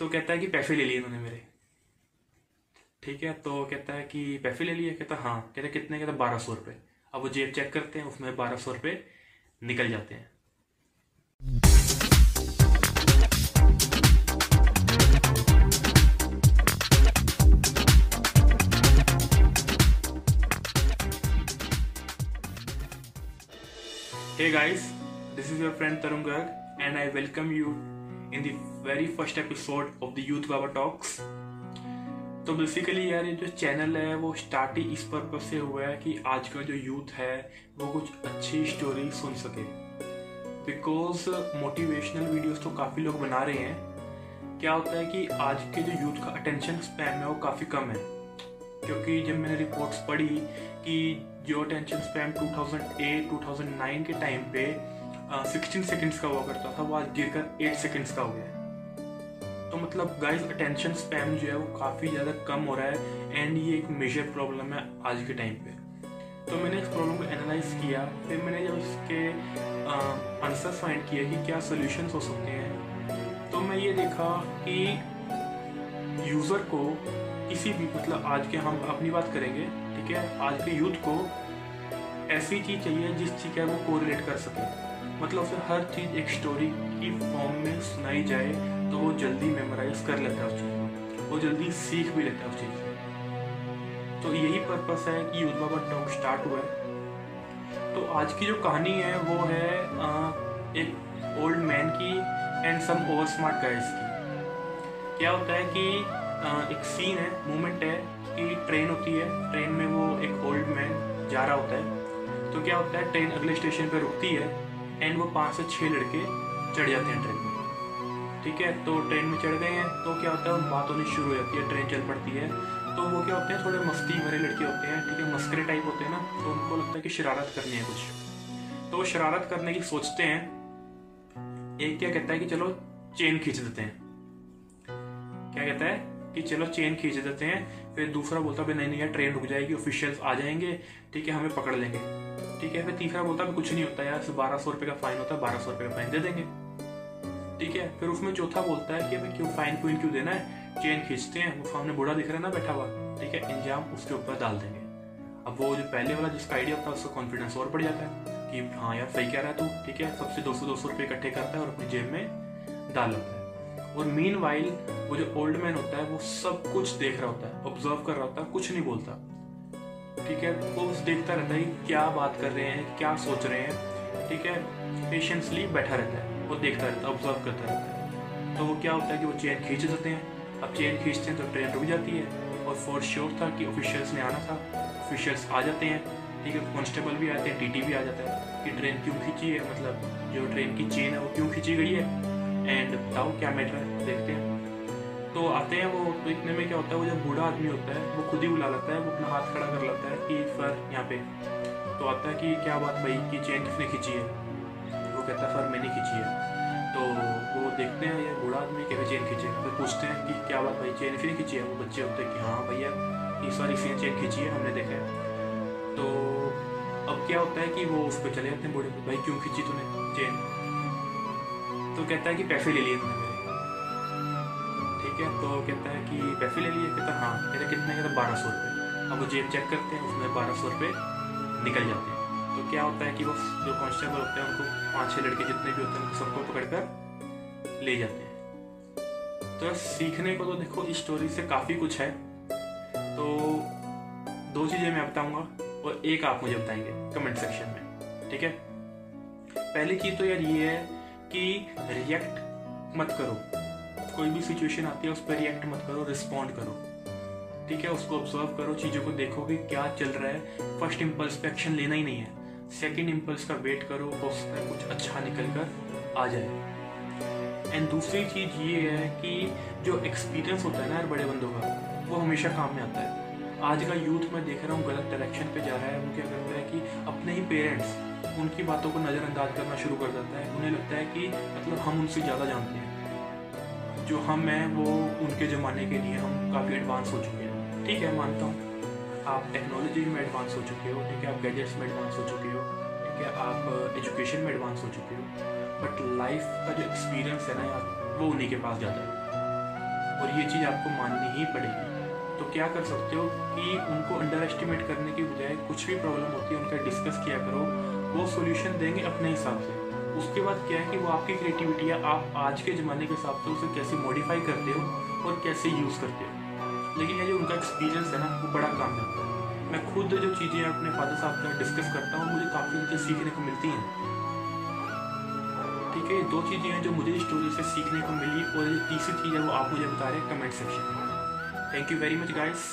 तो कहता है कि पैसे ले लिए उन्होंने मेरे। ठीक है तो कहता है कि पैसे ले लिए? कहता हाँ कहता कितने? कहता बारह सौ रुपये अब वो जेब चेक करते हैं उसमें बारह सौ रुपये निकल जाते हैं। Guys, this is your friend Tarun Garg and I welcome you in the very first episode of the Youth Baba. तो बेसिकली यार ये जो चैनल है, वो स्टार्ट ही इस पर्पज से हुआ है कि आज का जो यूथ है, वो कुछ अच्छी स्टोरी सुन सके। बिकॉज़ मोटिवेशनल वीडियोस तो काफ़ी लोग बना रहे हैं। क्या होता है कि आज के जो यूथ का अटेंशन स्पैम है, वो काफ़ी कम है। क्योंकि जब मैंने रिपोर्ट्स पढ़ी कि जो अटेंशन स्पैम 2008 2009 के टाइम पे सिक्सटीन सेकेंड्स का हुआ करता था, वो आज गिर कर एट सेकेंड्स का हो गया है। तो मतलब गाइज़ अटेंशन स्पैम जो है वो काफ़ी ज़्यादा कम हो रहा है एंड ये एक मेजर प्रॉब्लम है आज के टाइम पे। तो मैंने इस प्रॉब्लम को एनालाइज किया, फिर मैंने जब इसके आंसर फाइंड किया कि क्या सोल्यूशन हो सकते हैं तो मैं ये देखा कि यूज़र को किसी भी मतलब आज के हम अपनी बात करेंगे, ठीक है? आज के यूथ को ऐसी चीज़ चाहिए जिस चीज़ का वो कोरिलेट कर सके। मतलब उसे हर चीज़ एक स्टोरी की फॉर्म में सुनाई जाए तो वो जल्दी मेमोराइज कर लेता है उस चीज़ को। वो जल्दी सीख भी लेता है उस चीज़ से तो यही पर्पस है कि यूथ बाबा टॉक स्टार्ट हुआ है। तो आज की जो कहानी है वो है आ, एक ओल्ड मैन की and some over smart guys की। क्या होता है कि आ, एक सीन है मोमेंट है कि ट्रेन होती है। ट्रेन में वो एक ओल्ड मैन जा रहा होता है। तो क्या होता है ट्रेन अगले स्टेशन पर रुकती है। एंड वो पाँच से छः लड़के चढ़ जाते हैं ट्रेन में। ठीक है? तो ट्रेन में चढ़ गए हैं तो क्या होता है बात होनी शुरू हो जाती है ट्रेन चल पड़ती है। तो वो क्या होते हैं, थोड़े मस्ती भरे लड़के होते हैं, ठीक है? मस्करे टाइप होते हैं ना तो उनको लगता है कि शरारत करनी है कुछ। तो वो शरारत करने की सोचते हैं, एक क्या कहता है कि चलो चेन खींच देते हैं। क्या कहता है कि चलो चेन खींच देते हैं फिर दूसरा बोलता भाई नहीं नहीं यार ट्रेन रुक जाएगी ऑफिशियल्स आ जाएँगे, ठीक है, हमें पकड़ लेंगे। ठीक है, फिर तीसरा बोलता है कुछ नहीं होता यार बारह सौ रुपये का फाइन होता है, बारह सौ रुपये का फाइन दे देंगे। ठीक है, फिर उसमें चौथा बोलता है कि हमें क्यों फाइन क्यों क्यों देना है? चेन खींचते हैं, वो सामने बूढ़ा दिख रहा है ना बैठा हुआ। ठीक है, इंजाम उसके ऊपर डाल देंगे। अब वो जो पहले वाला जिसका आइडिया है उसका कॉन्फिडेंस और बढ़ जाता है कि हाँ यार, सही कह रहा है तू। ठीक है, सबसे दो सौ दो सौ रुपये इकट्ठे करता है और अपनी जेब में डाल लेता है। और मीन वाइल वो जो ओल्ड मैन होता है, वो सब कुछ देख रहा होता है ऑब्ज़र्व कर रहा होता है, कुछ नहीं बोलता। ठीक है? वो बस देखता रहता है क्या बात कर रहे हैं, क्या सोच रहे हैं। ठीक है? पेशेंसली बैठा रहता है, वो देखता रहता है ऑब्ज़र्व करता रहता है। तो वो क्या होता है कि वो चेन खींच देते हैं। अब चेन खींचते हैं तो ट्रेन रुक जाती है और फॉर श्योर था कि ऑफिशियल्स ने आना था। ऑफिशियल्स आ जाते हैं। ठीक है? कॉन्स्टेबल भी आते हैं टीटी भी आ जाता है कि ट्रेन क्यों खींची है? मतलब जो ट्रेन की चेन है, वो क्यों खींची गई है? एंड बताओ क्या मैटर है देखते हैं। तो आते हैं वो तो इतने में क्या होता है, वो जब बूढ़ा आदमी होता है, वो खुद ही बुला लेता है, वो अपना हाथ खड़ा कर लेता है कि सर, यहाँ पे। तो आता है कि क्या बात भाई, कि चेन किसने खींची है? वो कहता है, सर, मैंने खींची है। तो वो देखते हैं, ये बूढ़ा आदमी कैसे चेन खींचे। फिर पूछते हैं कि क्या बात भाई, चेन किसने खींची है? वो बच्चे होते हैं कि हाँ भैया इस बार इसी चेन खींची है, हमने देखा है। तो अब क्या होता है कि वो उस पर चले जाते हैं बूढ़े भाई क्यों खींची तूने चेन? तो कहता है कि पैसे ले लिए तुमने मेरे। ठीक है तो कहता है कि पैसे ले लिए? कहता हाँ कहता कितने? कहता बारह सौ रुपये अब वो जेब चेक करते हैं, उसमें बारह सौ रुपये निकल जाते हैं। तो क्या होता है कि वो जो कॉन्स्टेबल होते हैं, उनको पाँच छः लड़के जितने भी होते हैं, उनको सबको पकड़ कर ले जाते हैं। तो सीखने को तो देखो, इस स्टोरी से काफ़ी कुछ है। तो दो चीज़ें मैं बताऊँगा, और एक आप मुझे बताएँगे कमेंट सेक्शन में। ठीक है? पहली चीज़ तो यार ये है कि रिएक्ट मत करो। कोई भी सिचुएशन आती है, उस पर रिएक्ट मत करो रिस्पॉन्ड करो। ठीक है? उसको ऑब्ज़र्व करो, चीज़ों को देखो कि क्या चल रहा है। फ़र्स्ट इम्पल्स पे एक्शन लेना ही नहीं है। सेकेंड इम्पल्स का वेट करो उसमें कुछ अच्छा निकल कर आ जाए। एंड दूसरी चीज़ ये है कि जो एक्सपीरियंस होता है ना यार बड़े बंदों का, वो हमेशा काम में आता है। आज का यूथ मैं देख रहा हूँ, गलत डायरेक्शन पे जा रहा है। वो क्या करता है कि अपने ही पेरेंट्स उनकी बातों को नज़रअंदाज करना शुरू कर देता है। उन्हें लगता है कि मतलब हम उनसे ज़्यादा जानते हैं। जो हम हैं, वो उनके ज़माने के लिए हम काफ़ी एडवांस हो चुके हैं। ठीक है, मानता हूँ। आप टेक्नोलॉजी में एडवांस हो चुके हो। ठीक है, आप गैजेट्स में एडवांस हो चुके हो। ठीक है, आप एजुकेशन में एडवांस हो चुके हो। बट लाइफ का जो एक्सपीरियंस है ना यार, वो उन्हीं के पास जाता है। और ये चीज़ आपको माननी ही पड़ेगी। तो क्या कर सकते हो कि उनको अंडर एस्टिमेट करने की बजाय कुछ भी प्रॉब्लम होती है, उनका डिस्कस किया करो। वो सोल्यूशन देंगे अपने हिसाब से। उसके बाद क्या है कि वो आपकी क्रिएटिविटी है आप आज के ज़माने के हिसाब से उसे कैसे मॉडिफाई करते हो और कैसे यूज़ करते हो। लेकिन ये जो उनका एक्सपीरियंस है ना, वो बड़ा काम है। मैं खुद जो चीज़ें अपने फादर साहब का डिस्कस करता हूँ, मुझे काफ़ी उनसे सीखने को मिलती हैं। ठीक है दो चीज़ें हैं जो मुझे स्टोरी से सीखने को मिली और जो तीसरी चीज़ है वो आप मुझे बता रहे हैं कमेंट सेक्शन में। Thank you very much guys